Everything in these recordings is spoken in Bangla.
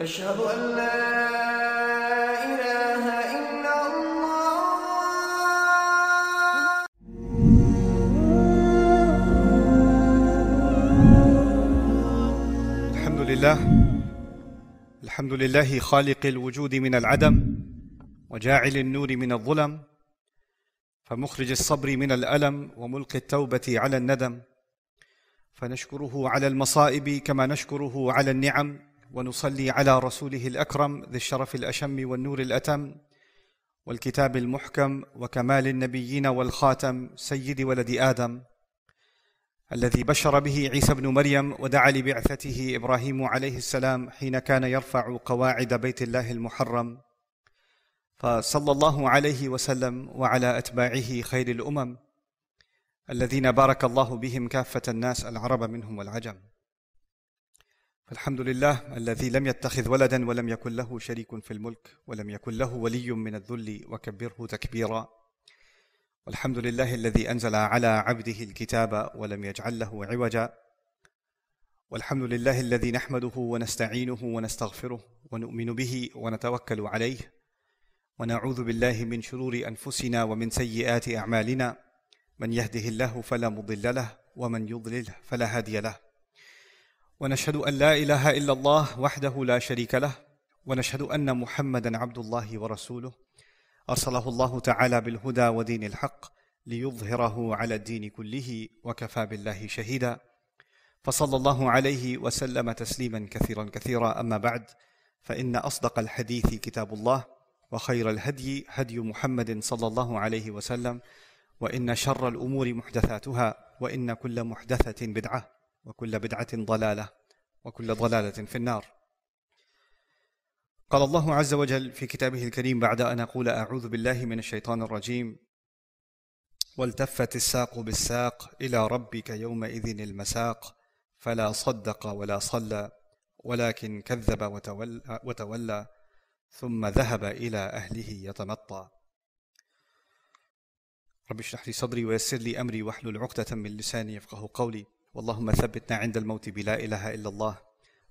أشهد أن لا إله إلا الله. الحمد لله. الحمد لله خالق الوجود من العدم وجاعل النور من الظلم فمخرج الصبر من الألم وملقي التوبة على الندم. فنشكره على المصائب كما نشكره على النعم. ونصلي على رسوله الأكرم ذي الشرف الأشم والنور الأتم والكتاب المحكم وكمال النبيين والخاتم سيد ولد آدم الذي بشر به عيسى بن مريم ودعا لبعثته إبراهيم عليه السلام حين كان يرفع قواعد بيت الله المحرم. فصلى الله عليه وسلم وعلى أتباعه خير الأمم الذين بارك الله بهم كافة الناس العرب منهم والعجم. فالحمد لله الذي لم يتخذ ولدا ولم يكن له شريك في الملك ولم يكن له ولي من الذل وكبره تكبيرا. والحمد لله الذي أنزل على عبده الكتاب ولم يجعل له عوجا. والحمد لله الذي نحمده ونستعينه ونستغفره ونؤمن به ونتوكل عليه. ونعوذ بالله من شرور أنفسنا ومن سيئات أعمالنا. من يهده الله فلا مضل له ومن يضلله فلا هادي له. ونشهد أن لا إله إلا الله وحده لا شريك له ونشهد أن محمدا عبد الله ورسوله. أرسله الله تعالى بالهدى ودين الحق ليظهره على الدين كله وكفى بالله شهيدا. فصلى الله عليه وسلم تسليما كثيرا كثيرا. أما بعد فإن أصدق الحديث كتاب الله وخير الهدي هدي محمد صلى الله عليه وسلم وإن شر الأمور محدثاتها وإن كل محدثة بدعة. وكل بدعة ضلالة وكل ضلالة في النار. قال الله عز وجل في كتابه الكريم بعد أن أقول أعوذ بالله من الشيطان الرجيم والتفت الساق بالساق إلى ربك يومئذ المساق فلا صدق ولا صلى ولكن كذب وتولى, وتولى ثم ذهب إلى أهله يتمطى. رب اشرح لي صدري ويسر لي أمري واحلل عقدة من لساني يفقه قولي. اللهم ثبتنا عند الموت بلا اله الا الله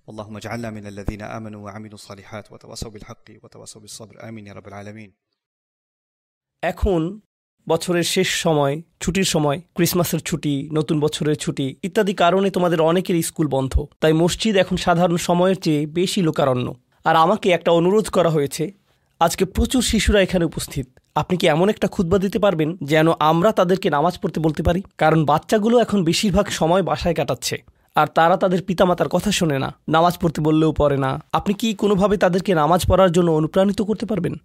اللهم اجعلنا من الذين امنوا وعملوا الصالحات وتواصوا بالحق وتواصوا بالصبر امين يا رب العالمين এখন বছরের শেষ সময় ছুটির সময় ক্রিসমাসের ছুটি নতুন বছরের ছুটি ইত্যাদি কারণে তোমাদের অনেকের স্কুল বন্ধ তাই মসজিদ এখন সাধারণ সময়ের চেয়ে বেশি লোকারণ্য আর আমাকে একটা অনুরোধ করা হয়েছে আজকে প্রচুর শিশুরা এখানে উপস্থিত আপনি কি এমন একটা খুতবা দিতে পারবেন যেন আমরা তাদেরকে নামাজ পড়তে বলতে পারি? কারণ বাচ্চাগুলো এখন বেশিরভাগ সময় বাসায় কাটাচ্ছে। আর তারা তাদের পিতামাতার কথা শোনে না, নামাজ পড়তে বললেও পড়ে না। আপনি কি কোনোভাবে তাদেরকে নামাজ পড়ার জন্য অনুপ্রাণিত করতে পারবেন?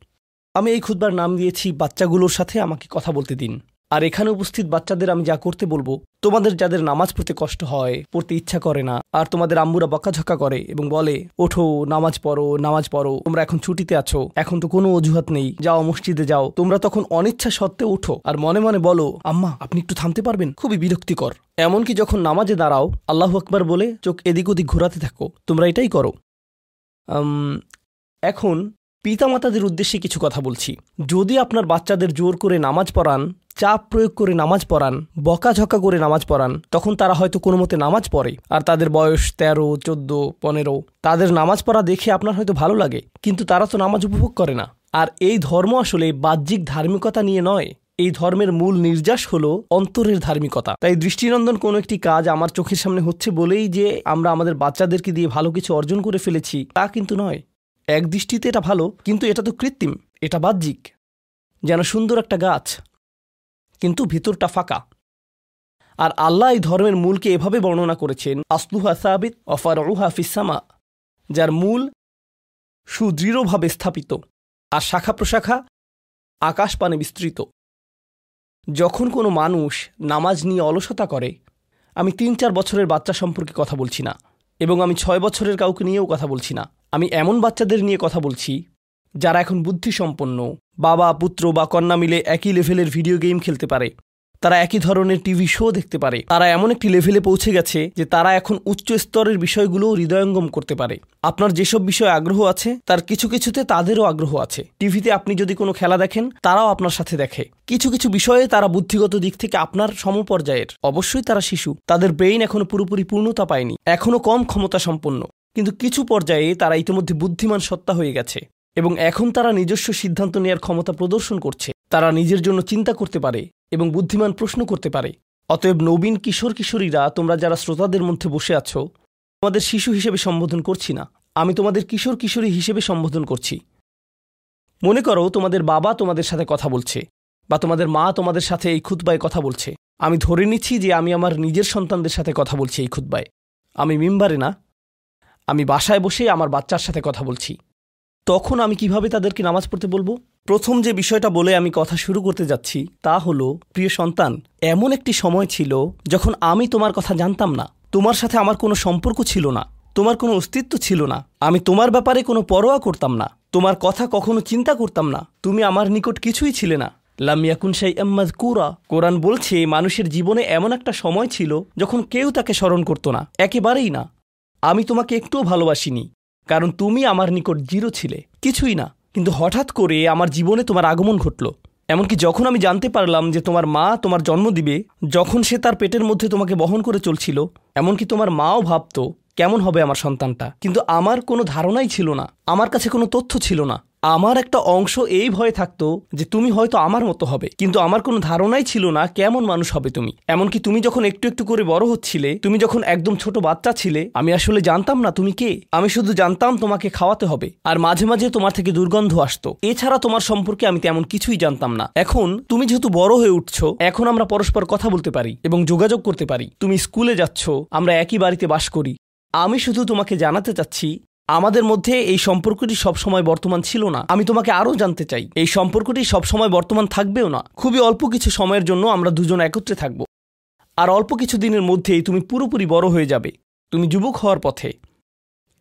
আমি এই খুদবার নাম দিয়েছি, বাচ্চাগুলোর সাথে আমাকে কথা বলতে দিন। আর এখানে উপস্থিত বাচ্চাদের আমি যা করতে বলব, তোমাদের যাদের নামাজ পড়তে কষ্ট হয়, পড়তে ইচ্ছা করে না, আর তোমাদের আম্মুরা বকাঝকা করে এবং বলে, ওঠো, নামাজ পড়ো নামাজ পড়ো, তোমরা এখন ছুটিতে আছো, এখন তো কোনো অজুহাত নেই, যাও মসজিদে যাও, তোমরা তখন অনিচ্ছা সত্ত্বে ওঠো, আর মনে মনে বলো, আম্মা, আপনি একটু থামতে পারবেন, খুবই বিরক্তিকর। এমনকি যখন নামাজে দাঁড়াও, আল্লাহ আকবার বলে, চোখ এদিক ওদিক ঘোরাতে থাকো, তোমরা এটাই করো। এখন পিতামাতাদের উদ্দেশ্যে কিছু কথা বলছি। যদি আপনার বাচ্চাদের জোর করে নামাজ পড়ান, চাপ প্রয়োগ করে নামাজ পড়ান, বকাঝকা করে নামাজ পড়ান, তখন তারা হয়তো কোনো মতে নামাজ পড়ে। আর তাদের বয়স তেরো, চোদ্দ, পনেরো, তাদের নামাজ পড়া দেখে আপনার হয়তো ভালো লাগে, কিন্তু তারা তো নামাজ উপভোগ করে না। আর এই ধর্ম আসলে বাহ্যিক ধার্মিকতা নিয়ে নয়, এই ধর্মের মূল নির্যাস হলো অন্তরের ধার্মিকতা। তাই দৃষ্টিনন্দন কোনো একটি কাজ আমার চোখের সামনে হচ্ছে বলেই যে আমরা আমাদের বাচ্চাদেরকে দিয়ে ভালো কিছু অর্জন করে ফেলেছি, তা কিন্তু নয়। এক দৃষ্টিতে এটা ভালো, কিন্তু এটা তো কৃত্রিম, এটা বাহ্যিক। যেন সুন্দর একটা গাছ, কিন্তু ভিতরটা ফাঁকা। আর আল্লাহ এই ধর্মের মূলকে এভাবে বর্ণনা করেছেন আসলুহা সাবিত অফার রুহা ফিসামা যার মূল সুদৃঢ়ভাবে স্থাপিত আর শাখা প্রশাখা আকাশ পানে বিস্তৃত। যখন কোনো মানুষ নামাজ নিয়ে অলসতা করে, আমি তিন চার বছরের বাচ্চা সম্পর্কে কথা বলছি না, এবং আমি ছয় বছরের কাউকে নিয়েও কথা বলছি না। আমি এমন বাচ্চাদের নিয়ে কথা বলছি যারা এখন বুদ্ধিসম্পন্ন, বাবা, পুত্র বা কন্যা মিলে একই লেভেলের ভিডিও গেম খেলতে পারে। তারা একই ধরনের টিভি শো দেখতে পারে। তারা এমন একটি লেভেলে পৌঁছে গেছে যে তারা এখন উচ্চ স্তরের বিষয়গুলো হৃদয়ঙ্গম করতে পারে। আপনার যেসব বিষয়ে আগ্রহ আছে, তার কিছু কিছুতে তাদেরও আগ্রহ আছে। টিভিতে আপনি যদি কোনো খেলা দেখেন, তারাও আপনার সাথে দেখে। কিছু কিছু বিষয়ে তারা বুদ্ধিগত দিক থেকে আপনার সমপর্যায়ের। অবশ্যই তারা শিশু। তাদের ব্রেইন এখনও পুরোপুরি পূর্ণতা পায়নি। এখনও কম ক্ষমতা সম্পন্ন কিন্তু কিছু পর্যায়ে তারা ইতিমধ্যে বুদ্ধিমান সত্তা হয়ে গেছে এবং এখন তারা নিজস্ব সিদ্ধান্ত নেওয়ার ক্ষমতা প্রদর্শন করছে। তারা নিজের জন্য চিন্তা করতে পারে এবং বুদ্ধিমান প্রশ্ন করতে পারে। অতএব নবীন কিশোর কিশোরীরা, তোমরা যারা শ্রোতাদের মধ্যে বসে আছো, তোমাদের শিশু হিসেবে সম্বোধন করছি না। আমি তোমাদের কিশোর কিশোরী হিসেবে সম্বোধন করছি। মনে করো তোমাদের বাবা তোমাদের সাথে কথা বলছে বা তোমাদের মা তোমাদের সাথে এই খুতবায় কথা বলছে। আমি ধরে নিচ্ছি যে আমি আমার নিজের সন্তানদের সাথে কথা বলছি এই খুতবায়। আমি মিম্বারে না। আমি বাসায় বসে আমার বাচ্চার সাথে কথা বলছি। তখন আমি কীভাবে তাদেরকে নামাজ পড়তে বলব? প্রথম যে বিষয়টা বলে আমি কথা শুরু করতে যাচ্ছি, তা হলো, প্রিয় সন্তান, এমন একটি সময় ছিল যখন আমি তোমার কথা জানতাম না। তোমার সাথে আমার কোনো সম্পর্ক ছিল না। তোমার কোনো অস্তিত্ব ছিল না। আমি তোমার ব্যাপারে কোনো পরোয়া করতাম না। তোমার কথা কখনো চিন্তা করতাম না। তুমি আমার নিকট কিছুই ছিলে না। লামিয়াকুন সাই আম্মাদ কুরা কোরআন বলছে, মানুষের জীবনে এমন একটা সময় ছিল যখন কেউ তাকে স্মরণ করতো না। একেবারেই না। আমি তোমাকে একটুও ভালোবাসিনি, কারণ তুমি আমার নিকট জিরো ছিলে। কিছুই না, কিন্তু হঠাৎ করে আমার জীবনে তোমার আগমন ঘটল। এমনকি যখন আমি জানতে পারলাম যে তোমার মা তোমার জন্ম দিবে, যখন সে তার পেটের মধ্যে তোমাকে বহন করে চলছিল, এমনকি তোমার মাও ভাবত, কেমন হবে আমার সন্তানটা। কিন্তু আমার কোনো ধারণাই ছিল না, আমার কাছে কোনো তথ্য ছিল না। আমার একটা অংশ এই ভয়ে থাকতো যে তুমি হয়তো আমার মতো হবে। কিন্তু আমার কোনো ধারণাই ছিল না কেমন মানুষ হবে তুমি। এমনকি তুমি যখন একটু একটু করে বড় হচ্ছিলে, তুমি যখন একদম ছোট বাচ্চা ছিলে, আমি আসলে জানতাম না তুমি কে। আমি শুধু জানতাম তোমাকে খাওয়াতে হবে। আর মাঝে মাঝে তোমার থেকে দুর্গন্ধ আসতো। এছাড়া তোমার সম্পর্কে আমি তেমন কিছুই জানতাম না। এখন তুমি যেহেতু বড় হয়ে উঠছো, এখন আমরা পরস্পর কথা বলতে পারি এবং যোগাযোগ করতে পারি। তুমি স্কুলে যাচ্ছ, আমরা একই বাড়িতে বাস করি। আমি শুধু তোমাকে জানাতে চাচ্ছি আমাদের মধ্যে এই সম্পর্কটি সবসময় বর্তমান ছিল না। আমি তোমাকে আরও জানতে চাই। এই সম্পর্কটি সবসময় বর্তমান থাকবেও না। খুবই অল্প কিছু সময়ের জন্য আমরা দুজন একত্রে থাকব। আর অল্প কিছু দিনের মধ্যেই তুমি পুরোপুরি বড় হয়ে যাবে। তুমি যুবক হওয়ার পথে।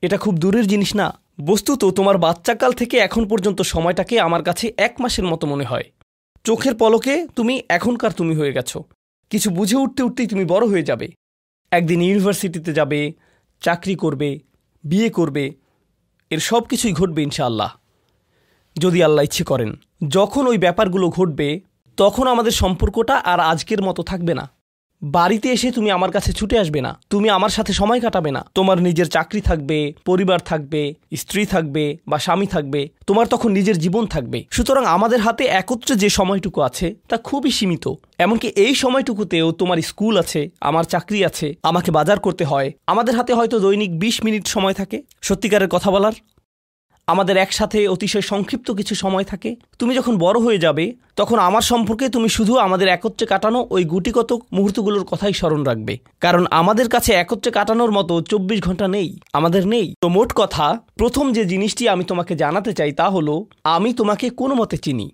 এটা খুব দূরের জিনিস না। বস্তুত তোমার বাচ্চাকাল থেকে এখন পর্যন্ত সময়টাকে আমার কাছে এক মাসের মতো মনে হয়। চোখের পলকে তুমি এখনকার তুমি হয়ে গেছো। কিছু বুঝে উঠতে উঠতেই তুমি বড় হয়ে যাবে। একদিন ইউনিভার্সিটিতে যাবে, চাকরি করবে বিয়ে করবে, এর সব কিছুই ঘটবে ইনশাআল্লাহ। যদি আল্লাহ ইচ্ছে করেন, যখন ওই ব্যাপারগুলো ঘটবে, তখন আমাদের সম্পর্কটা আর আজকের মতো থাকবে না। বাড়িতে এসে তুমি আমার কাছে ছুটে আসবে না। তুমি আমার সাথে সময় কাটাবে না। তোমার নিজের চাকরি থাকবে, পরিবার থাকবে, স্ত্রী থাকবে বা স্বামী থাকবে। তোমার তখন নিজের জীবন থাকবে। সুতরাং আমাদের হাতে একত্রে যে সময়টুকু আছে, তা খুবই সীমিত। এমনকি এই সময়টুকুতেও তোমার স্কুল আছে, আমার চাকরি আছে, আমাকে বাজার করতে হয়। আমাদের হাতে হয়তো দৈনিক ২০ মিনিট সময় থাকে। সত্যিকারের কথা বলার আমাদের একসাথে অতিশয় সংক্ষিপ্ত কিছু সময় থাকে। তুমি যখন বড় হয়ে যাবে, তখন আমার সম্পর্কে তুমি শুধু আমাদের একত্রে কাটানো ওই গুটিগত মুহূর্তগুলোর কথাই স্মরণ রাখবে। কারণ আমাদের কাছে একত্রে কাটানোর মতো চব্বিশ ঘণ্টা নেই, আমাদের নেই। তো মোট কথা, প্রথম যে জিনিসটি আমি তোমাকে জানাতে চাই তা হলো, আমি তোমাকে কোনো মতে চিনি।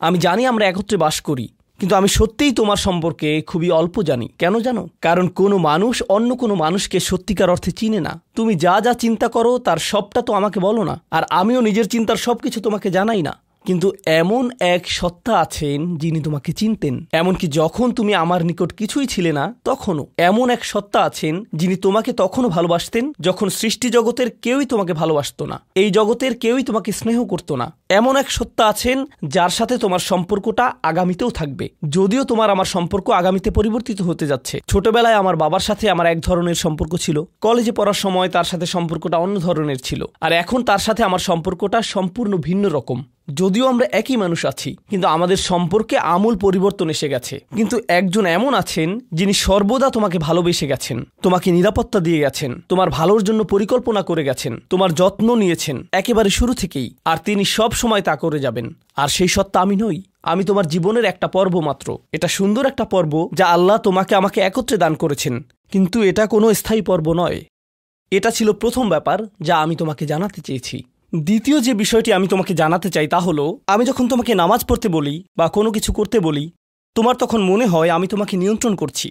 আমি জানি আমরা একত্রে বাস করি। কিন্তু আমি সত্যিই তোমার সম্পর্কে খুবই অল্প জানি। কেন জানো? কারণ কোনো মানুষ অন্য কোনো মানুষকে সত্যিকার অর্থে চিনে না। তুমি যা যা চিন্তা করো, তার সবটা তো আমাকে বলো না। আর আমিও নিজের চিন্তার সব কিছু তোমাকে জানাই না। কিন্তু এমন এক সত্তা আছেন যিনি তোমাকে চিনতেন। এমনকি যখন তুমি আমার নিকট কিছুই ছিলে না, তখনও। এমন এক সত্তা আছেন যিনি তোমাকে তখনও ভালোবাসতেন যখন সৃষ্টি জগতের কেউই তোমাকে ভালোবাসতো না। এই জগতের কেউই তোমাকে স্নেহ করতো না। এমন এক সত্তা আছেন যার সাথে তোমার সম্পর্কটা আগামীতেও থাকবে। যদিও তোমার আমার সম্পর্ক আগামীতে পরিবর্তিত হতে যাচ্ছে। ছোটবেলায় আমার বাবার সাথে আমার এক ধরনের সম্পর্ক ছিল। কলেজে পড়ার সময় তার সাথে সম্পর্কটা অন্য ধরনের ছিল। আর এখন তার সাথে আমার সম্পর্কটা সম্পূর্ণ ভিন্ন রকম। যদিও আমরা একই মানুষ আছি, কিন্তু আমাদের সম্পর্কে আমূল পরিবর্তন এসে গেছে। কিন্তু একজন এমন আছেন, যিনি সর্বদা তোমাকে ভালোবেসে গেছেন, তোমাকে নিরাপত্তা দিয়ে গেছেন, তোমার ভালোর জন্য পরিকল্পনা করে গেছেন, তোমার যত্ন নিয়েছেন, একেবারে শুরু থেকেই, আর তিনি সব সময় তা করে যাবেন। আর সেই সত্তা আমি নই, আমি তোমার জীবনের একটা পর্ব মাত্র। এটা সুন্দর একটা পর্ব, যা আল্লাহ তোমাকে আমাকে একত্রে দান করেছেন। কিন্তু এটা কোনো স্থায়ী পর্ব নয়। এটা ছিল প্রথম ব্যাপার, যা আমি তোমাকে জানাতে চেয়েছি। দ্বিতীয় যে বিষয়টি আমি তোমাকে জানাতে চাই তা হলো, আমি যখন তোমাকে নামাজ পড়তে বলি বা কোনো কিছু করতে বলি, তোমার তখন মনে হয় আমি তোমাকে নিয়ন্ত্রণ করছি,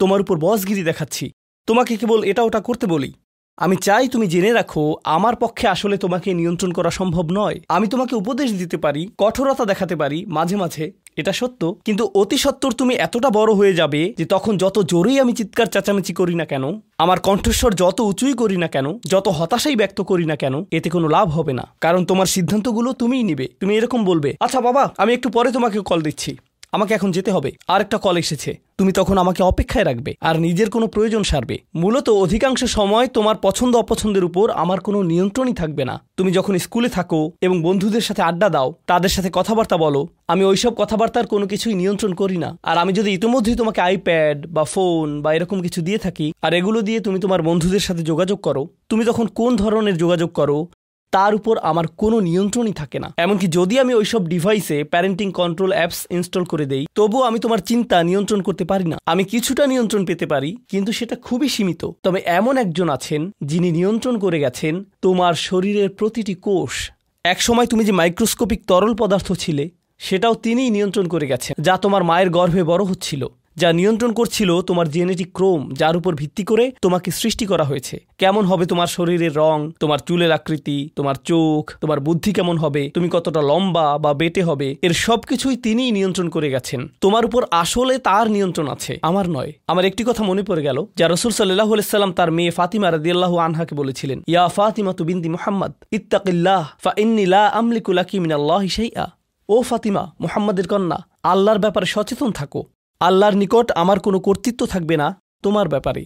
তোমার উপর বসগিরি দেখাচ্ছি, তোমাকে কেবল এটা ওটা করতে বলি। আমি চাই তুমি জেনে রাখো, আমার পক্ষে আসলে তোমাকে নিয়ন্ত্রণ করা সম্ভব নয়। আমি তোমাকে উপদেশ দিতে পারি, কঠোরতা দেখাতে পারি, মাঝে মাঝে এটা সত্য, কিন্তু অতি সত্তর তুমি এতটা বড় হয়ে যাবে যে তখন যত জোরেই আমি চিৎকার চেঁচামেচি করি না কেন, আমার কণ্ঠস্বর যত উঁচুই করি না কেন, যত হতাশাই ব্যক্ত করি না কেন, এতে কোনো লাভ হবে না। কারণ তোমার সিদ্ধান্তগুলো তুমিই নিবে, তুমি এরকম বলবে আচ্ছা বাবা, আমি একটু পরে তোমাকে কল দিচ্ছি। আমাকে এখন যেতে হবে। আর একটা কল এসেছে। তুমি তখন আমাকে অপেক্ষায় রাখবে, আর নিজের কোনো প্রয়োজন সারবে। মূলত অধিকাংশ সময় তোমার পছন্দ অপছন্দের উপর আমার কোনো নিয়ন্ত্রণই থাকবে না। তুমি যখন স্কুলে থাকো এবং বন্ধুদের সাথে আড্ডা দাও, তাদের সাথে কথাবার্তা বলো, আমি ওইসব কথাবার্তার কোনো কিছুই নিয়ন্ত্রণ করি না। আর আমি যদি ইতিমধ্যেই তোমাকে আইপ্যাড বা ফোন বা এরকম কিছু দিয়ে থাকি, আর এগুলো দিয়ে তুমি তোমার বন্ধুদের সাথে যোগাযোগ করো, তুমি তখন কোন ধরনের যোগাযোগ করো তার উপর আমার কোনো নিয়ন্ত্রণই থাকে না। এমনকি যদি আমি ওইসব ডিভাইসে প্যারেন্টিং কন্ট্রোল অ্যাপস ইনস্টল করে দেই, তবুও আমি তোমার চিন্তা নিয়ন্ত্রণ করতে পারি না। আমি কিছুটা নিয়ন্ত্রণ পেতে পারি, কিন্তু সেটা খুবই সীমিত। তবে এমন একজন আছেন, যিনি নিয়ন্ত্রণ করে গেছেন তোমার শরীরের প্রতিটি কোষ। একসময় তুমি যে মাইক্রোস্কোপিক তরল পদার্থ ছিলে, সেটাও তিনিই নিয়ন্ত্রণ করে গেছেন, যা তোমার মায়ের গর্ভে বড় হচ্ছিল। যা নিয়ন্ত্রণ করছিল তোমার জেনেটিক ক্রোম যার উপর ভিত্তি করে তোমাকে সৃষ্টি করা হয়েছে। কেমন হবে তোমার শরীরের রং, তোমার চুলের আকৃতি, তোমার চোখ, তোমার বুদ্ধি কেমন হবে, তুমি কতটা লম্বা বা বেটে হবে, এর সবকিছুই তিনিই নিয়ন্ত্রণ করে গেছেন। তোমার উপর আসলে তার নিয়ন্ত্রণ আছে, আমার নয়। আমার একটি কথা মনে পড়ে গেল, যা রসুল সাল্লাহ সাল্লাম তার মেয়ে ফাতিমা রাদিয়াল্লাহু আনহাকে বলেছিলেন, ইয়া ফাতিমা তু বিনতি মুহাম্মদ, ইত্তাকিল্লাহ, ফা ইন্নি লা আমলিকু লাকি মিনাল্লাহি শাইআ। ও ফাতিমা, মুহাম্মাদের কন্যা, আল্লাহর ব্যাপারে সচেতন থাকো। আল্লাহর নিকট আমার কোনো কর্তৃত্ব থাকবে না তোমার ব্যাপারে।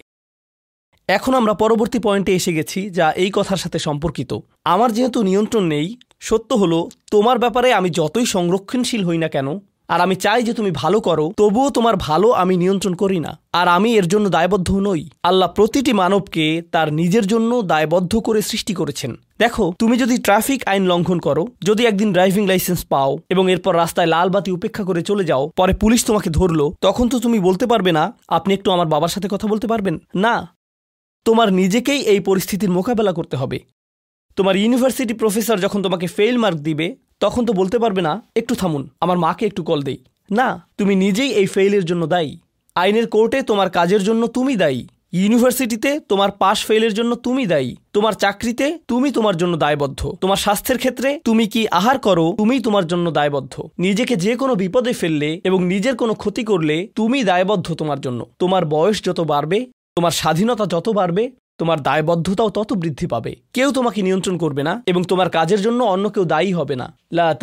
এখন আমরা পরবর্তী পয়েন্টে এসে গেছি যা এই কথার সাথে সম্পর্কিত। আমার যেহেতু নিয়ন্ত্রণ নেই, সত্য হলো, তোমার ব্যাপারে আমি যতই সংরক্ষণশীল হই না কেন আর আমি চাই যে তুমি ভালো করো, তবুও তোমার ভালো আমি নিয়ন্ত্রণ করি না। আর আমি এর জন্য দায়বদ্ধ নই। আল্লাহ প্রতিটি মানবকে তার নিজের জন্য দায়বদ্ধ করে সৃষ্টি করেছেন। দেখো, তুমি যদি ট্রাফিক আইন লঙ্ঘন করো, যদি একদিন ড্রাইভিং লাইসেন্স পাও এবং এরপর রাস্তায় লাল বাতি উপেক্ষা করে চলে যাও, পরে পুলিশ তোমাকে ধরলো, তখন তো তুমি বলতে পারবে না, আপনি একটু আমার বাবার সাথে কথা বলতে পারবেন? না। তোমার নিজেকেই এই পরিস্থিতির মোকাবেলা করতে হবে। তোমার ইউনিভার্সিটি প্রফেসর যখন তোমাকে ফেল মার্ক দিবে তখন তো বলতে পারবে না, একটু থামুন, আমার মাকে একটু কল দেই। না, তুমি নিজেই এই ফেইলের জন্য দায়ী। আইনের কোর্টে তোমার কাজের জন্য তুমি দায়ী। ইউনিভার্সিটিতে তোমার পাশ ফেলের জন্য তুমি দায়ী। তোমার চাকরিতে তুমি তোমার জন্য দায়বদ্ধ। তোমার স্বাস্থ্যের ক্ষেত্রে তুমি কি আহার করো, তুমি তোমার জন্য দায়বদ্ধ। নিজেকে যে কোনো বিপদে ফেললে এবং নিজের কোনো ক্ষতি করলে তুমি দায়বদ্ধ তোমার জন্য। তোমার বয়স যত বাড়বে, তোমার স্বাধীনতা যত বাড়বে তোমার দায়বদ্ধতাও তত বৃদ্ধি পাবে। কেউ তোমাকে নিয়ন্ত্রণ করবে না এবং তোমার কাজের জন্য অন্য কেউ দায়ী হবে না। লা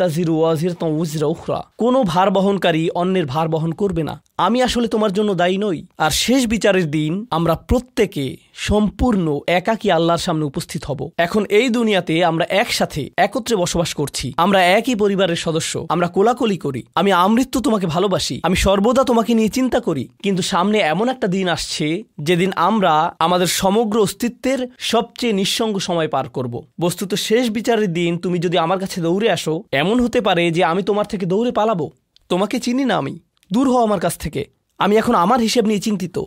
উখরা। কোনো ভার বহনকারী অন্যের ভার বহন করবে না। আমি আসলে তোমার জন্য দায়ী নই। আর শেষ বিচারের দিন আমরা প্রত্যেকে সম্পূর্ণ একাকী আল্লাহর সামনে উপস্থিত হব। এখন এই দুনিয়াতে আমরা একসাথে একত্রে বসবাস করছি। আমরা একই পরিবারের সদস্য। আমরা কোলাকুলি করি। আমি আমৃত্যু তোমাকে ভালোবাসি। আমি সর্বদা তোমাকে নিয়ে চিন্তা করি। কিন্তু সামনে এমন একটা দিন আসছে, যেদিন আমরা আমাদের সমগ্র অস্তিত্বের সবচেয়ে নিঃসঙ্গ সময় পার করব। বস্তুত শেষ বিচারের দিন তুমি যদি আমার কাছে দৌড়ে আসো, এমন হতে পারে যে আমি তোমার থেকে দৌড়ে পালাবো। তোমাকে চিনি না আমি। দূর হও আমার কাছ থেকে। আমি এখন আমার হিসেব নিয়ে চিন্তিত।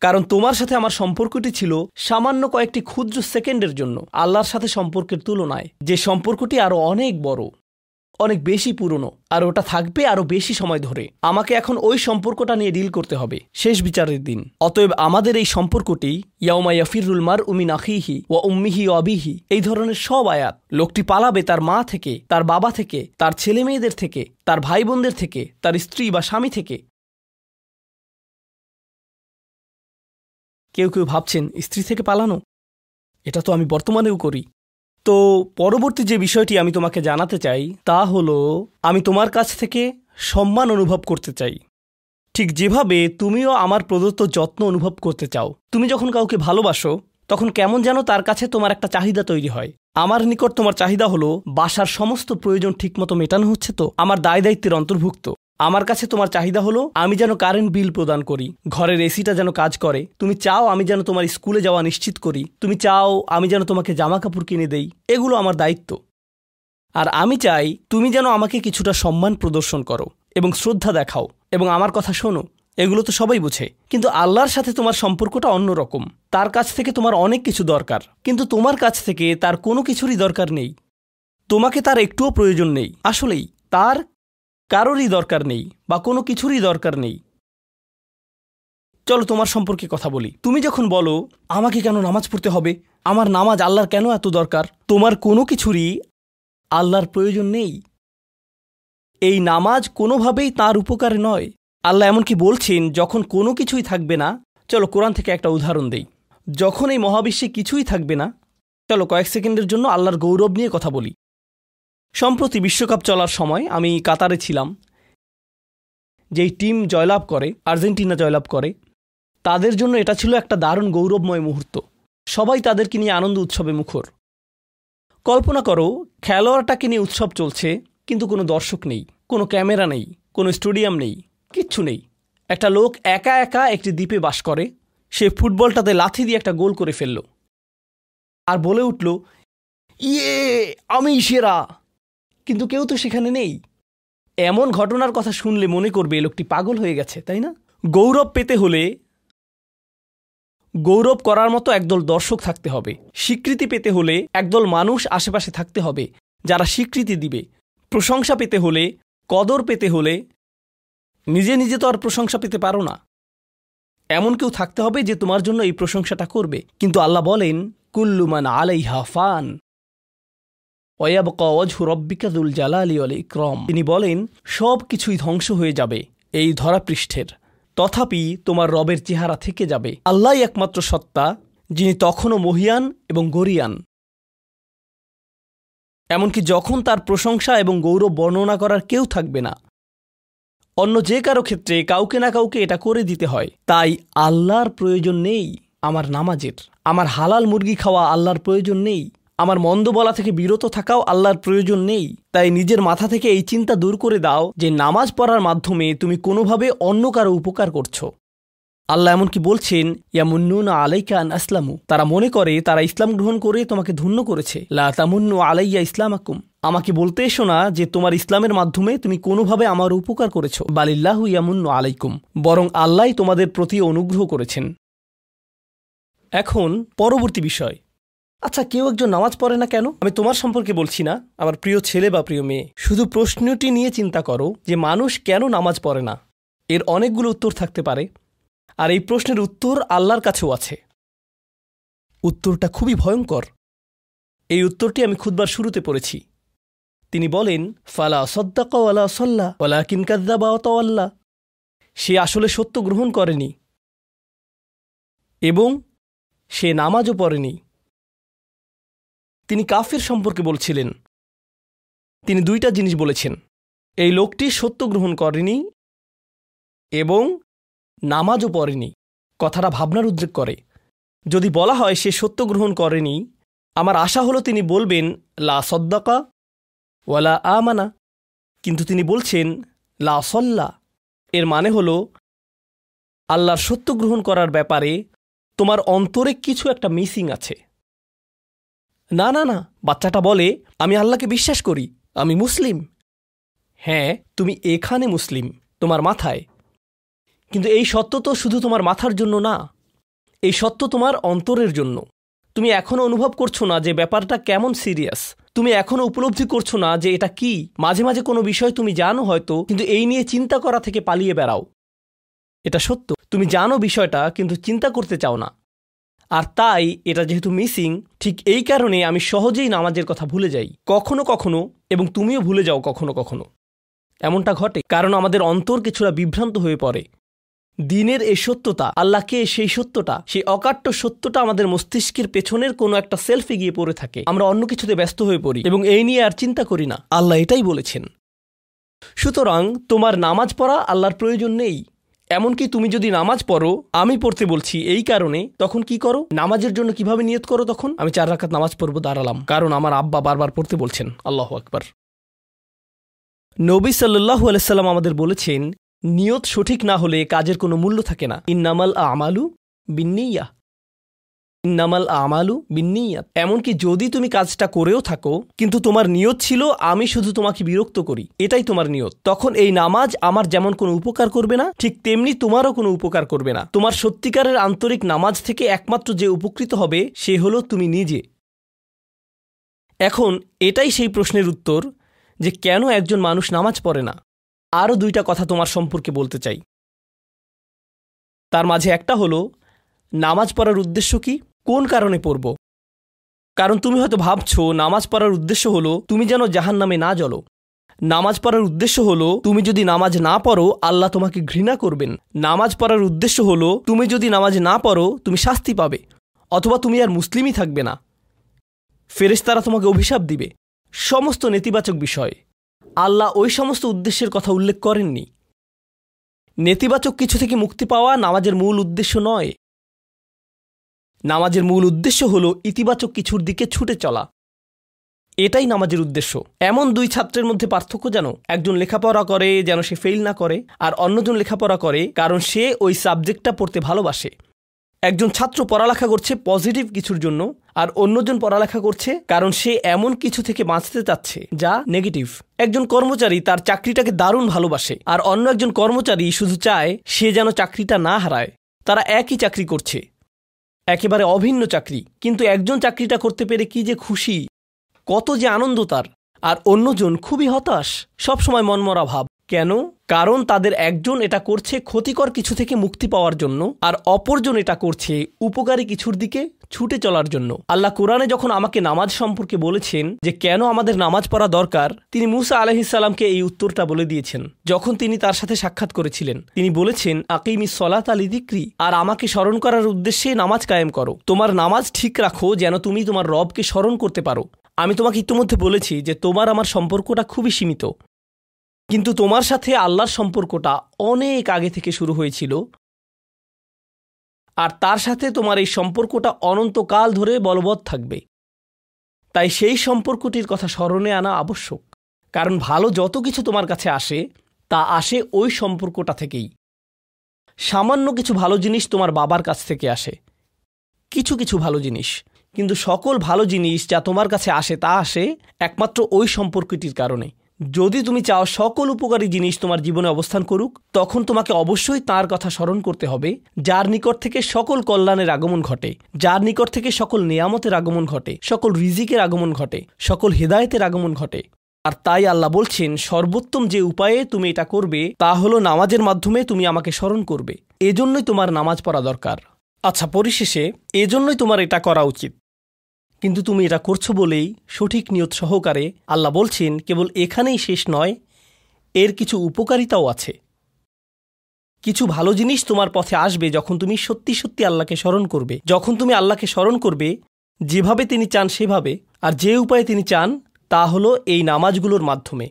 কারণ তোমার সাথে আমার সম্পর্কটি ছিল সামান্য কয়েকটি ক্ষুদ্র সেকেন্ডের জন্য, আল্লাহর সাথে সম্পর্কের তুলনায়। যে সম্পর্কটি আরও অনেক বড়। অনেক বেশি পুরনো, আর ওটা থাকবে আরও বেশি সময় ধরে। আমাকে এখন ওই সম্পর্কটা নিয়ে ডিল করতে হবে, শেষ বিচারের দিন। অতএব আমাদের এই সম্পর্কটি, ইয়াউমা ইয়াফিরুল মার উমিন আখিহি ও উম্মিহি অবিহি এই ধরনের সব আয়াত, লোকটি পালাবে তার মা থেকে, তার বাবা থেকে, তার ছেলে মেয়েদের থেকে, তার ভাই বোনদের থেকে, তার স্ত্রী বা স্বামী থেকে। কেউ কেউ ভাবছেন, স্ত্রী থেকে পালানো? এটা তো আমি বর্তমানেও করি। তো পরবর্তী যে বিষয়টি আমি তোমাকে জানাতে চাই, তা হলো, আমি তোমার কাছ থেকে সম্মান অনুভব করতে চাই। ঠিক যেভাবে তুমিও আমার প্রদত্ত যত্ন অনুভব করতে চাও। তুমি যখন কাউকে ভালোবাসো, তখন কেমন যেন তার কাছে তোমার একটা চাহিদা তৈরি হয়। আমার নিকট তোমার চাহিদা হলো, বাসার সমস্ত প্রয়োজন ঠিকমতো মেটানো হচ্ছে তো, আমার দায় দায়িত্বের অন্তর্ভুক্ত। আমার কাছে তোমার চাহিদা হলো আমি যেন কারেন্ট বিল প্রদান করি। ঘরের এসিটা যেন কাজ করে। তুমি চাও আমি যেন তোমার স্কুলে যাওয়া নিশ্চিত করি। তুমি চাও আমি যেন তোমাকে জামা কাপড় কিনে দেই। এগুলো আমার দায়িত্ব। আর আমি চাই তুমি যেন আমাকে কিছুটা সম্মান প্রদর্শন করো এবং শ্রদ্ধা দেখাও। এবং আমার কথা শোনো, এগুলো তো সবাই বুঝে। কিন্তু আল্লাহর সাথে তোমার সম্পর্কটা অন্যরকম। তার কাছ থেকে তোমার অনেক কিছু দরকার। কিন্তু তোমার কাছ থেকে তার কোনো কিছুরই দরকার নেই। তোমাকে তার একটুও প্রয়োজন নেই। আসলেই তার কারোরই দরকার নেই বা কোনো কিছুরই দরকার নেই। চলো তোমার সম্পর্কে কথা বলি। তুমি যখন বলো, আমাকে কেন নামাজ পড়তে হবে? আমার নামাজ আল্লাহর কেন এত দরকার? তোমার কোনো কিছুরই আল্লাহর প্রয়োজন নেই। এই নামাজ কোনোভাবেই তার উপকারে নয়। আল্লাহ এমনকি বলছেন, যখন কোনো কিছুই থাকবে না, চলো কোরআন থেকে একটা উদাহরণ দেই। যখন এই মহাবিশ্বে কিছুই থাকবে না, চলো কয়েক সেকেন্ডের জন্য আল্লাহর গৌরব নিয়ে কথা বলি। সম্প্রতি বিশ্বকাপ চলার সময় আমি কাতারে ছিলাম। যেই টিম জয়লাভ করে, আর্জেন্টিনা জয়লাভ করে, তাদের জন্য এটা ছিল একটা দারুণ গৌরবময় মুহূর্ত। সবাই তাদেরকে নিয়ে আনন্দ উৎসবে মুখর। কল্পনা করো, খেলোয়াড়টাকে নিয়ে উৎসব চলছে, কিন্তু কোনো দর্শক নেই, কোনো ক্যামেরা নেই, কোনো স্টেডিয়াম নেই, কিচ্ছু নেই। একটা লোক একা একা একটি দ্বীপে বাস করে, সে ফুটবলটাতে লাথি দিয়ে একটা গোল করে ফেলল। আর বলে উঠল ইয়ে আমি সেরা। কিন্তু কেউ তো সেখানে নেই। এমন ঘটনার কথা শুনলে মনে করবে লোকটি পাগল হয়ে গেছে, তাই না? গৌরব পেতে হলে গৌরব করার মতো একদল দর্শক থাকতে হবে। স্বীকৃতি পেতে হলে একদল মানুষ আশেপাশে থাকতে হবে, যারা স্বীকৃতি দিবে। প্রশংসা পেতে হলে, কদর পেতে হলে, নিজে নিজে তো আর প্রশংসা পেতে পারো না। এমন কেউ থাকতে হবে যে তোমার জন্য এই প্রশংসাটা করবে। কিন্তু আল্লাহ বলেন কুল্লুমান আলাইহা ফান। রব্বিকাদুল জালালি অল ইক্রম। তিনি বলেন, সব কিছুই ধ্বংস হয়ে যাবে এই ধরাপৃষ্ঠের। তথাপি তোমার রবের চেহারা থেকে যাবে। আল্লাহ একমাত্র সত্তা, যিনি তখনও মহিয়ান এবং গরিয়ান। এমনকি যখন তার প্রশংসা এবং গৌরব বর্ণনা করার কেউ থাকবে না। অন্য যে কারও ক্ষেত্রে কাউকে না কাউকে এটা করে দিতে হয়। তাই আল্লাহর প্রয়োজন নেই আমার নামাজের। আমার হালাল মুরগি খাওয়া আল্লাহর প্রয়োজন নেই। আমার মন্দ বলা থেকে বিরত থাকাও আল্লাহর প্রয়োজন নেই। তাই নিজের মাথা থেকে এই চিন্তা দূর করে দাও যে নামাজ পড়ার মাধ্যমে তুমি কোনোভাবে অন্য কারও উপকার করছ। আল্লাহ এমনকি বলছেন, ইয়ামুন্নুনা আলাইকা আন আসলামু। তারা মনে করে, তারা ইসলাম গ্রহণ করে তোমাকে ধন্য করেছে। লা তামুন্নু আলাইয়া ইসলামাকুম। আমাকে বলতে এসো না যে তোমার ইসলামের মাধ্যমে তুমি কোনোভাবে আমার উপকার করেছ। বালিল্লাহু ইয়ামুন্নু আলাইকুম। বরং আল্লাহ তোমাদের প্রতি অনুগ্রহ করেছেন। এখন পরবর্তী বিষয়। আচ্ছা কেউ একজন নামাজ পড়ে না কেন? আমি তোমার সম্পর্কে বলছি না। আমার প্রিয় ছেলে বা প্রিয় মেয়ে, শুধু প্রশ্নটি নিয়ে চিন্তা করো যে মানুষ কেন নামাজ পড়ে না। এর অনেকগুলো উত্তর থাকতে পারে। আর এই প্রশ্নের উত্তর আল্লাহর কাছেও আছে। উত্তরটা খুবই ভয়ঙ্কর। এই উত্তরটি আমি খুদবার শুরুতে পড়েছি। তিনি বলেন, ফালা সদ্দাক ওয়ালা সল্লা ওলা কিনকাদ্দা বা অতওয়াল্লা সে আসলে সত্য গ্রহণ করেনি। এবং সে নামাজও পড়েনি। তিনি কাফের সম্পর্কে বলছিলেন। তিনি দুইটা জিনিস বলেছেন। এই লোকটি সত্য গ্রহণ করেনি এবং নামাজও পড়েনি। কথাটা ভাবনার উদ্রেক করে। যদি বলা হয় সে সত্য গ্রহণ করেনি, আমার আশা হলো তিনি বলবেন, লা সদ্দাকা ওয়ালা আমানা। কিন্তু তিনি বলছেন, লা সল্লা। এর মানে হল, আল্লাহর সত্য গ্রহণ করার ব্যাপারে তোমার অন্তরে কিছু একটা মিসিং আছে। না না না, বাচ্চাটা বলে, আমি আল্লাহকে বিশ্বাস করি, আমি মুসলিম। হ্যাঁ তুমি এখানে মুসলিম, তোমার মাথায়। কিন্তু এই সত্য তো শুধু তোমার মাথার জন্য না, এই সত্য তোমার অন্তরের জন্য। তুমি এখনও অনুভব করছ না যে ব্যাপারটা কেমন সিরিয়াস। তুমি এখনও উপলব্ধি করছ না যে এটা কি। মাঝে মাঝে কোনো বিষয় তুমি জানো হয়তো, কিন্তু এই নিয়ে চিন্তা করা থেকে পালিয়ে বেড়াও। এটা সত্য। তুমি জানো বিষয়টা, কিন্তু চিন্তা করতে চাও না। আর তাই এটা যেহেতু মিসিং, ঠিক এই কারণে আমি সহজেই নামাজের কথা ভুলে যাই। কখনো কখনো এবং তুমিও ভুলে যাও কখনো কখনো। এমনটা ঘটে কারণ আমাদের অন্তর কিছুটা বিভ্রান্ত হয়ে পড়ে। দিনের এই সত্যতা আল্লাহকে সেই সত্যটা সেই অকাট্য সত্যটা আমাদের মস্তিষ্কের পেছনের কোনো একটা সেলফে গিয়ে পড়ে থাকে। আমরা অন্য কিছুতে ব্যস্ত হয়ে পড়ি এবং এই নিয়ে আর চিন্তা করি না। আল্লাহ এটাই বলেছেন। সুতরাং তোমার নামাজ পড়া আল্লাহর প্রয়োজন নেই। এমনকি তুমি যদি নামাজ পড়ো, আমি পড়তে বলছি এই কারণে, তখন কি করো? নামাজের জন্য কীভাবে নিয়ত করো তখন? আমি চার রাখাত নামাজ পড়ব, দাঁড়ালাম। কারণ আমার আব্বা বারবার পড়তে বলছেন, আল্লাহ আকবার। নবী সাল্লু আলাইসাল্লাম আমাদের বলেছেন, নিয়ত সঠিক না হলে কাজের কোনো মূল্য থাকে না। ইন্নামাল আমালু বিন্নিয়া। ইন্নামাল আমালু বিন্নিয়া এমনকি যদি তুমি কাজটা করেও থাকো, কিন্তু তোমার নিয়ত ছিল, আমি শুধু তোমাকে বিরক্ত করি। এটাই তোমার নিয়ত। তখন এই নামাজ আমার যেমন কোনো উপকার করবে না, ঠিক তেমনি তোমারও কোনো উপকার করবে না। তোমার সত্যিকারের আন্তরিক নামাজ থেকে একমাত্র যে উপকৃত হবে, সে হলো তুমি নিজে। এখন এটাই সেই প্রশ্নের উত্তর যে কেন একজন মানুষ নামাজ পড়ে না? আরও দুইটা কথা তোমার সম্পর্কে বলতে চাই। তার মাঝে একটা হলো, নামাজ পড়ার উদ্দেশ্য কি? কোন কারণে পড়ব? কারণ তুমি হয়তো ভাবছ, নামাজ পড়ার উদ্দেশ্য হলো তুমি যেন জাহান নামে না জ্বলো। নামাজ পড়ার উদ্দেশ্য হলো তুমি যদি নামাজ না পড়ো, আল্লাহ তোমাকে ঘৃণা করবেন। নামাজ পড়ার উদ্দেশ্য হলো তুমি যদি নামাজ না পড়ো, তুমি শাস্তি পাবে, অথবা তুমি আর মুসলিমই থাকবে না। ফেরেশতারা তোমাকে অভিশাপ দিবে। সমস্ত নেতিবাচক বিষয়। আল্লাহ ওই সমস্ত উদ্দেশ্যের কথা উল্লেখ করেননি। নেতিবাচক কিছু থেকে মুক্তি পাওয়া নামাজের মূল উদ্দেশ্য নয়। নামাজের মূল উদ্দেশ্য হল ইতিবাচক কিছুর দিকে ছুটে চলা। এটাই নামাজের উদ্দেশ্য। এমন দুই ছাত্রের মধ্যে পার্থক্য যেন, একজন লেখাপড়া করে যেন সে ফেল না করে, আর অন্যজন লেখাপড়া করে কারণ সে ওই সাবজেক্টটা পড়তে ভালোবাসে। একজন ছাত্র পড়ালেখা করছে পজিটিভ কিছুর জন্য, আর অন্যজন পড়ালেখা করছে কারণ সে এমন কিছু থেকে বাঁচতে চাচ্ছে যা নেগেটিভ একজন কর্মচারী তার চাকরিটাকে দারুণ ভালোবাসে, আর অন্য একজন কর্মচারী শুধু চায় সে যেন চাকরিটা না হারায়। তারা একই চাকরি করছে। একেবারে অভিন্ন চাকরি, কিন্তু একজন চাকরিটা করতে পেরে কি যে খুশি, কত যে আনন্দ তার, আর অন্যজন খুবই হতাশ, সবসময় মনমরা ভাব। কেন? কারণ তাদের একজন এটা করছে ক্ষতিকর কিছু থেকে মুক্তি পাওয়ার জন্য, আর অপরজন এটা করছে উপকারী কিছুর দিকে ছুটে চলার জন্য। আল্লাহ কোরআনে যখন আমাকে নামাজ সম্পর্কে বলেছেন যে কেন আমাদের নামাজ পড়া দরকার, তিনি মুসা আলহিসাল্লামকে এই উত্তরটা বলে দিয়েছেন। যখন তিনি তার সাথে সাক্ষাৎ করেছিলেন, তিনি বলেছেন, আকিমি সলাত আলী দিক্রি আর আমাকে স্মরণ করার উদ্দেশ্যে নামাজ কায়েম করো। তোমার নামাজ ঠিক রাখো যেন তুমি তোমার রবকে স্মরণ করতে পারো। আমি তোমাকে ইতিমধ্যে বলেছি যে তোমার আমার সম্পর্কটা খুবই সীমিত। কিন্তু তোমার সাথে আল্লাহর সম্পর্কটা অনেক আগে থেকে শুরু হয়েছিল। আর তার সাথে তোমার এই সম্পর্কটা অনন্তকাল ধরে বলবৎ থাকবে। তাই সেই সম্পর্কটির কথা স্মরণে আনা আবশ্যক। কারণ ভালো যত কিছু তোমার কাছে আসে, তা আসে ওই সম্পর্কটা থেকেই। সামান্য কিছু ভালো জিনিস তোমার বাবার কাছ থেকে আসে। কিছু কিছু ভালো জিনিস। কিন্তু সকল ভালো জিনিস যা তোমার কাছে আসে, তা আসে একমাত্র ওই সম্পর্কটির কারণে। যদি তুমি চাও সকল উপকারী জিনিস তোমার জীবনে অবস্থান করুক, তখন তোমাকে অবশ্যই তার কথা স্মরণ করতে হবে, যার নিকট থেকে সকল কল্যাণের আগমন ঘটে, যার নিকট থেকে সকল নিয়ামতের আগমন ঘটে, সকল রিজিকের আগমন ঘটে, সকল হেদায়েতের আগমন ঘটে। আর তাই আল্লাহ বলছেন, সর্বোত্তম যে উপায়ে তুমি এটা করবে, তা হলো নামাজের মাধ্যমে তুমি আমাকে স্মরণ করবে। এজন্যই তোমার নামাজ পড়া দরকার। আচ্ছা পরিশেষে, এজন্যই তোমার এটা করা উচিত। কিন্তু তুমি এটা করছ বলেই সঠিক নিয়ত সহকারে আল্লাহ বলছেন, কেবল এখানেই শেষ নয়, এর কিছু উপকারিতাও আছে। কিছু ভালো জিনিস তোমার পথে আসবে যখন তুমি সত্যি সত্যি আল্লাহকে স্মরণ করবে। যখন তুমি আল্লাহকে স্মরণ করবে, যেভাবে তিনি চান সেভাবে, আর যে উপায়ে তিনি চান, তা হলো এই নামাজগুলোর মাধ্যমে।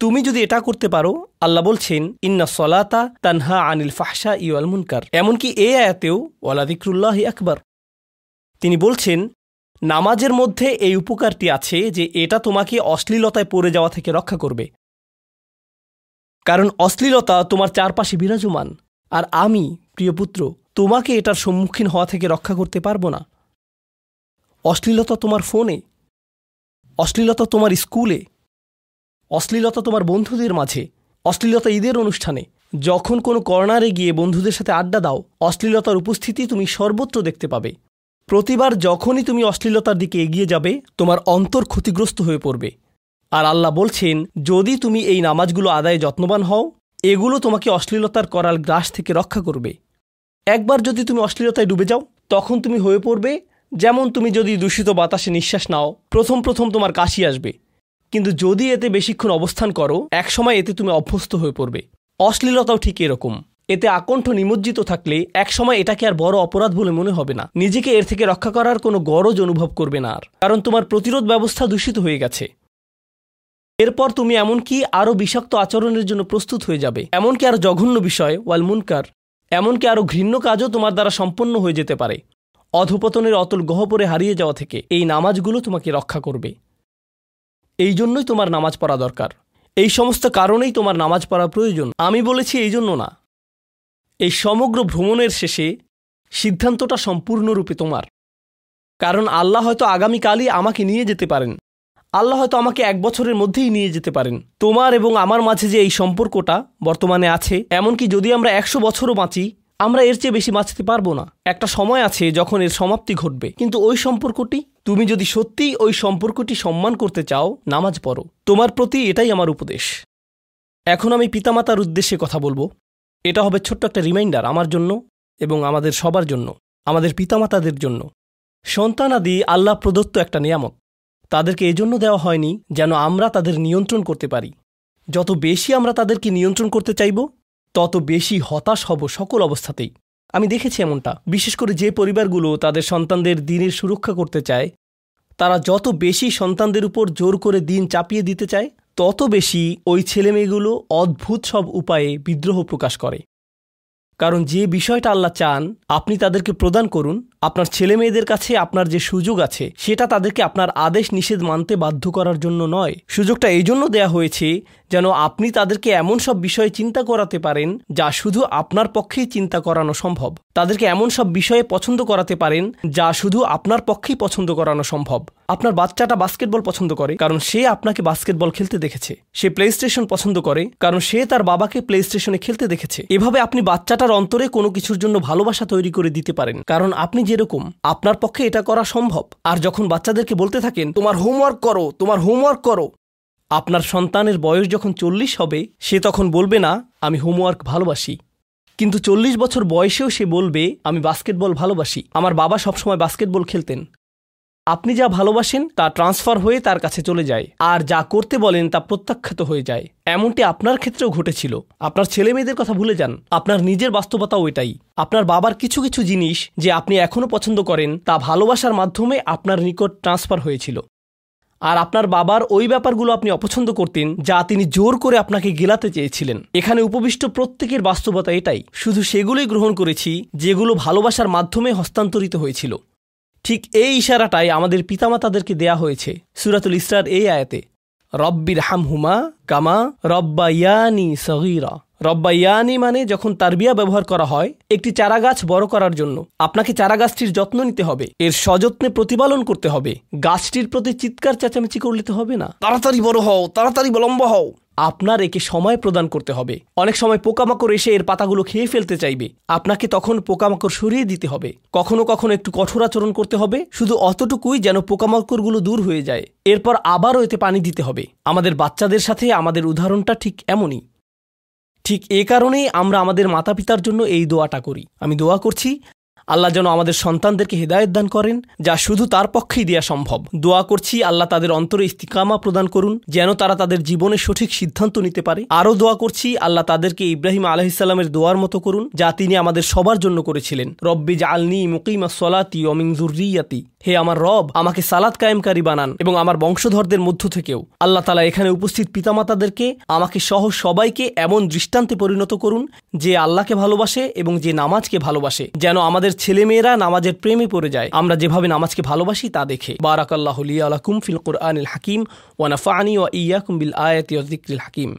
তুমি যদি এটা করতে পারো, আল্লাহ বলছেন, ইন্না সলাতা তানহা আনিল ফাহসা ইউল মুনকার। এমনকি এ আয়াতেও ওয়ালাদিক্রুল্লাহ আকবর। তিনি বলছেন, নামাজের মধ্যে এই উপকারটি আছে যে এটা তোমাকে অশ্লীলতায় পড়ে যাওয়া থেকে রক্ষা করবে। কারণ অশ্লীলতা তোমার চারপাশে বিরাজমান, আর আমি, প্রিয় পুত্র, তোমাকে এটার সম্মুখীন হওয়া থেকে রক্ষা করতে পারব না। অশ্লীলতা তোমার ফোনে, অশ্লীলতা তোমার স্কুলে, অশ্লীলতা তোমার বন্ধুদের মাঝে, অশ্লীলতা ঈদের অনুষ্ঠানে। যখন কোনো কর্নারে গিয়ে বন্ধুদের সাথে আড্ডা দাও, অশ্লীলতার উপস্থিতি তুমি সর্বত্র দেখতে পাবে। প্রতিবার যখনই তুমি অশ্লীলতার দিকে এগিয়ে যাবে, তোমার অন্তর ক্ষতিগ্রস্ত হয়ে পড়বে। আর আল্লাহ বলছেন, যদি তুমি এই নামাজগুলো আদায়ে যত্নবান হও, এগুলো তোমাকে অশ্লীলতার করাল গ্রাস থেকে রক্ষা করবে। একবার যদি তুমি অশ্লীলতায় ডুবে যাও, তখন তুমি হয়ে পড়বে, যেমন তুমি যদি দূষিত বাতাসে নিঃশ্বাস নাও, প্রথম প্রথম তোমার কাশি আসবে। কিন্তু যদি এতে বেশিক্ষণ অবস্থান করো, একসময় এতে তুমি অভ্যস্ত হয়ে পড়বে। অশ্লীলতাও ঠিক এরকম। এতে আকণ্ঠ নিমজ্জিত থাকলে একসময় এটাকে আর বড় অপরাধ বলে মনে হবে না। নিজেকে এর থেকে রক্ষা করার কোনো গরজ অনুভব করবে না আর। কারণ তোমার প্রতিরোধ ব্যবস্থা দূষিত হয়ে গেছে। এরপর তুমি এমনকি আরও বিষাক্ত আচরণের জন্য প্রস্তুত হয়ে যাবে? এমনকি আরও জঘন্য বিষয় ওয়াল মুনকার এমনকি আরও ঘৃণ্য কাজও তোমার দ্বারা সম্পন্ন হয়ে যেতে পারে? অধপতনের অতল গহপরে হারিয়ে যাওয়া থেকে এই নামাজগুলো তোমাকে রক্ষা করবে। এই জন্যই তোমার নামাজ পড়া দরকার। এই সমস্ত কারণেই তোমার নামাজ পড়া প্রয়োজন। আমি বলেছি এই জন্য না। এই সমগ্র ভ্রমণের শেষে সিদ্ধান্তটা সম্পূর্ণরূপে তোমার। কারণ আল্লাহ হয়তো আগামীকালই আমাকে নিয়ে যেতে পারেন। আল্লাহ হয়তো আমাকে এক বছরের মধ্যেই নিয়ে যেতে পারেন। তোমার এবং আমার মাঝে যে এই সম্পর্কটা বর্তমানে আছে, এমনকি যদি আমরা একশো বছরও বাঁচি, আমরা এর চেয়ে বেশি বাঁচতে পারব না। একটা সময় আছে যখন এর সমাপ্তি ঘটবে। কিন্তু ওই সম্পর্কটি, তুমি যদি সত্যিই ওই সম্পর্কটি সম্মান করতে চাও, নামাজ পড়ো। তোমার প্রতি এটাই আমার উপদেশ। এখন আমি পিতামাতার উদ্দেশ্যে কথা বলব। এটা হবে ছোট্ট একটা রিমাইন্ডার আমার জন্য এবং আমাদের সবার জন্য, আমাদের পিতামাতাদের জন্য। সন্তানাদি আল্লাহ প্রদত্ত একটা নিয়ামত। তাদেরকে এজন্য দেওয়া হয়নি যেন আমরা তাদের নিয়ন্ত্রণ করতে পারি। যত বেশি আমরা তাদেরকে নিয়ন্ত্রণ করতে চাইব, তত বেশি হতাশ হব সকল অবস্থাতেই। আমি দেখেছি এমনটা। বিশেষ করে যে পরিবারগুলো তাদের সন্তানদের দিনের সুরক্ষা করতে চায়, তারা যত বেশি সন্তানদের উপর জোর করে দিন চাপিয়ে দিতে চায় তত বেশি ওই ছেলেমেয়েগুলো অদ্ভুত সব উপায়ে বিদ্রোহ প্রকাশ করে। কারণ যে বিষয়টা আল্লাহ চান, আপনি তাদেরকে প্রদান করুন আপনার ছেলে মেয়েদের কাছে আপনার যে সুযোগ আছে, সেটা তাদেরকে আপনার আদেশ নিষেধ মানতে বাধ্য করার জন্য নয়। সুযোগটা এই জন্য দেয়া হয়েছে যেন আপনি তাদেরকে এমন সব বিষয়ে চিন্তা করাতে পারেন যা শুধু আপনার পক্ষেই চিন্তা করানো সম্ভব। তাদেরকে এমন সব বিষয়ে পছন্দ করাতে পারেন যা শুধু আপনার পক্ষেই পছন্দ করানো সম্ভব। আপনার বাচ্চাটা বাস্কেটবল পছন্দ করে, কারণ সে আপনাকে বাস্কেটবল খেলতে দেখেছে। সে প্লে স্টেশন পছন্দ করে, কারণ সে তার বাবাকে প্লে স্টেশনে খেলতে দেখেছে। এভাবে আপনি বাচ্চাটার অন্তরে কোনো কিছুর জন্য ভালোবাসা তৈরি করে দিতে পারেন, কারণ আপনি যেরকম, আপনার পক্ষে এটা করা সম্ভব। আর যখন বাচ্চাদেরকে বলতে থাকেন, তোমার হোমওয়ার্ক করো, তোমার হোমওয়ার্ক করো। আপনার সন্তানের বয়স যখন চল্লিশ হবে, সে তখন বলবে, না, আমি হোমওয়ার্ক ভালোবাসি। কিন্তু চল্লিশ বছর বয়সেও সে বলবে, আমি বাস্কেটবল ভালোবাসি। আমার বাবা সবসময় বাস্কেটবল খেলতেন। আপনি যা ভালোবাসেন তা ট্রান্সফার হয়ে তার কাছে চলে যায়। আর যা করতে বলেন তা প্রত্যাখ্যাত হয়ে যায়। এমনটি আপনার ক্ষেত্রেও ঘটেছিল। আপনার ছেলে মেয়েদের কথা ভুলে যান। আপনার নিজের বাস্তবতাও এটাই। আপনার বাবার কিছু কিছু জিনিস যে আপনি এখনও পছন্দ করেন, তা ভালোবাসার মাধ্যমে আপনার নিকট ট্রান্সফার হয়েছিল। আর আপনার বাবার ওই ব্যাপারগুলো আপনি অপছন্দ করতেন, যা তিনি জোর করে আপনাকে গেলাতে চেয়েছিলেন। এখানে উপবিষ্ট প্রত্যেকের বাস্তবতা এটাই। শুধু সেগুলোই গ্রহণ করেছি, যেগুলো ভালোবাসার মাধ্যমে হস্তান্তরিত হয়েছিল। ঠিক এই ইশারাটাই আমাদের পিতামাতাদেরকে দেয়া হয়েছে সুরাতুল ইসরার এই আয়াতে। রব্বির হামহুমা কামা রব্বায়ানি সগিরা। রব্বায়ানি মানে যখন তারবিয়া ব্যবহার করা হয়, একটি চারা গাছ বড় করার জন্য। আপনাকে চারা গাছটির যত্ন নিতে হবে, এর সযত্নে প্রতিপালন করতে হবে। গাছটির প্রতি চিৎকার, চেঁচামেচি করলে হবে না। তাড়াতাড়ি বড় হও, তাড়াতাড়ি লম্বা হও। আপনার একে সময় প্রদান করতে হবে। অনেক সময় পোকামাকড় এসে এর পাতাগুলো খেয়ে ফেলতে চাইবে। আপনাকে তখন পোকামাকড় সরিয়ে দিতে হবে। কখনো কখনো একটু কঠোর আচরণ করতে হবে। শুধু অতটুকুই যেন পোকামাকড়গুলো দূর হয়ে যায়। এরপর আবারও এতে পানি দিতে হবে। আমাদের বাচ্চাদের সাথে আমাদের উদাহরণটা ঠিক এমনই। ঠিক এ কারণেই আমরা আমাদের মাতা পিতার জন্য এই দোয়াটা করি। আমি দোয়া করছি আল্লাহ যেন আমাদের সন্তানদেরকে হেদায়ত দান করেন, যা শুধু তার পক্ষেই দেওয়া সম্ভব। দোয়া করছি, আল্লাহ তাদের অন্তরে ইস্তিকামা প্রদান করুন, যেন তারা তাদের জীবনে সঠিক সিদ্ধান্ত নিতে পারে। আরও দোয়া করছি, আল্লাহ তাদেরকে ইব্রাহিম আলহিসাল্লামের দোয়ার মতো করুন, যা তিনি আমাদের সবার জন্য করেছিলেন। রব্বি জালনি মুকিমা সলাতি অমিং জুরিয়াতি হে আমার রব, আমাকে সালাদ কায়েমকারী বানান এবং আমার বংশধরদের মধ্য থেকেও। আল্লাহ তালা এখানে উপস্থিত পিতামাতাদেরকে, আমাকে সহ সবাইকে এমন দৃষ্টান্তে পরিণত করুন, যে আল্লাহকে ভালোবাসে এবং যে নামাজকে ভালোবাসে, যেন আমাদের ছেলেমেয়েরা নামাজের প্রেমে পড়ে যায়। আমরা যেভাবে নামাজকে ভালোবাসি তা দেখে। বারাকাল্লাহ আলাকুম ফিল কোরআনিল হাকিম ওয়ানাফানি ওয়া ইয়াকুম বিল আয়াতি হাকিম।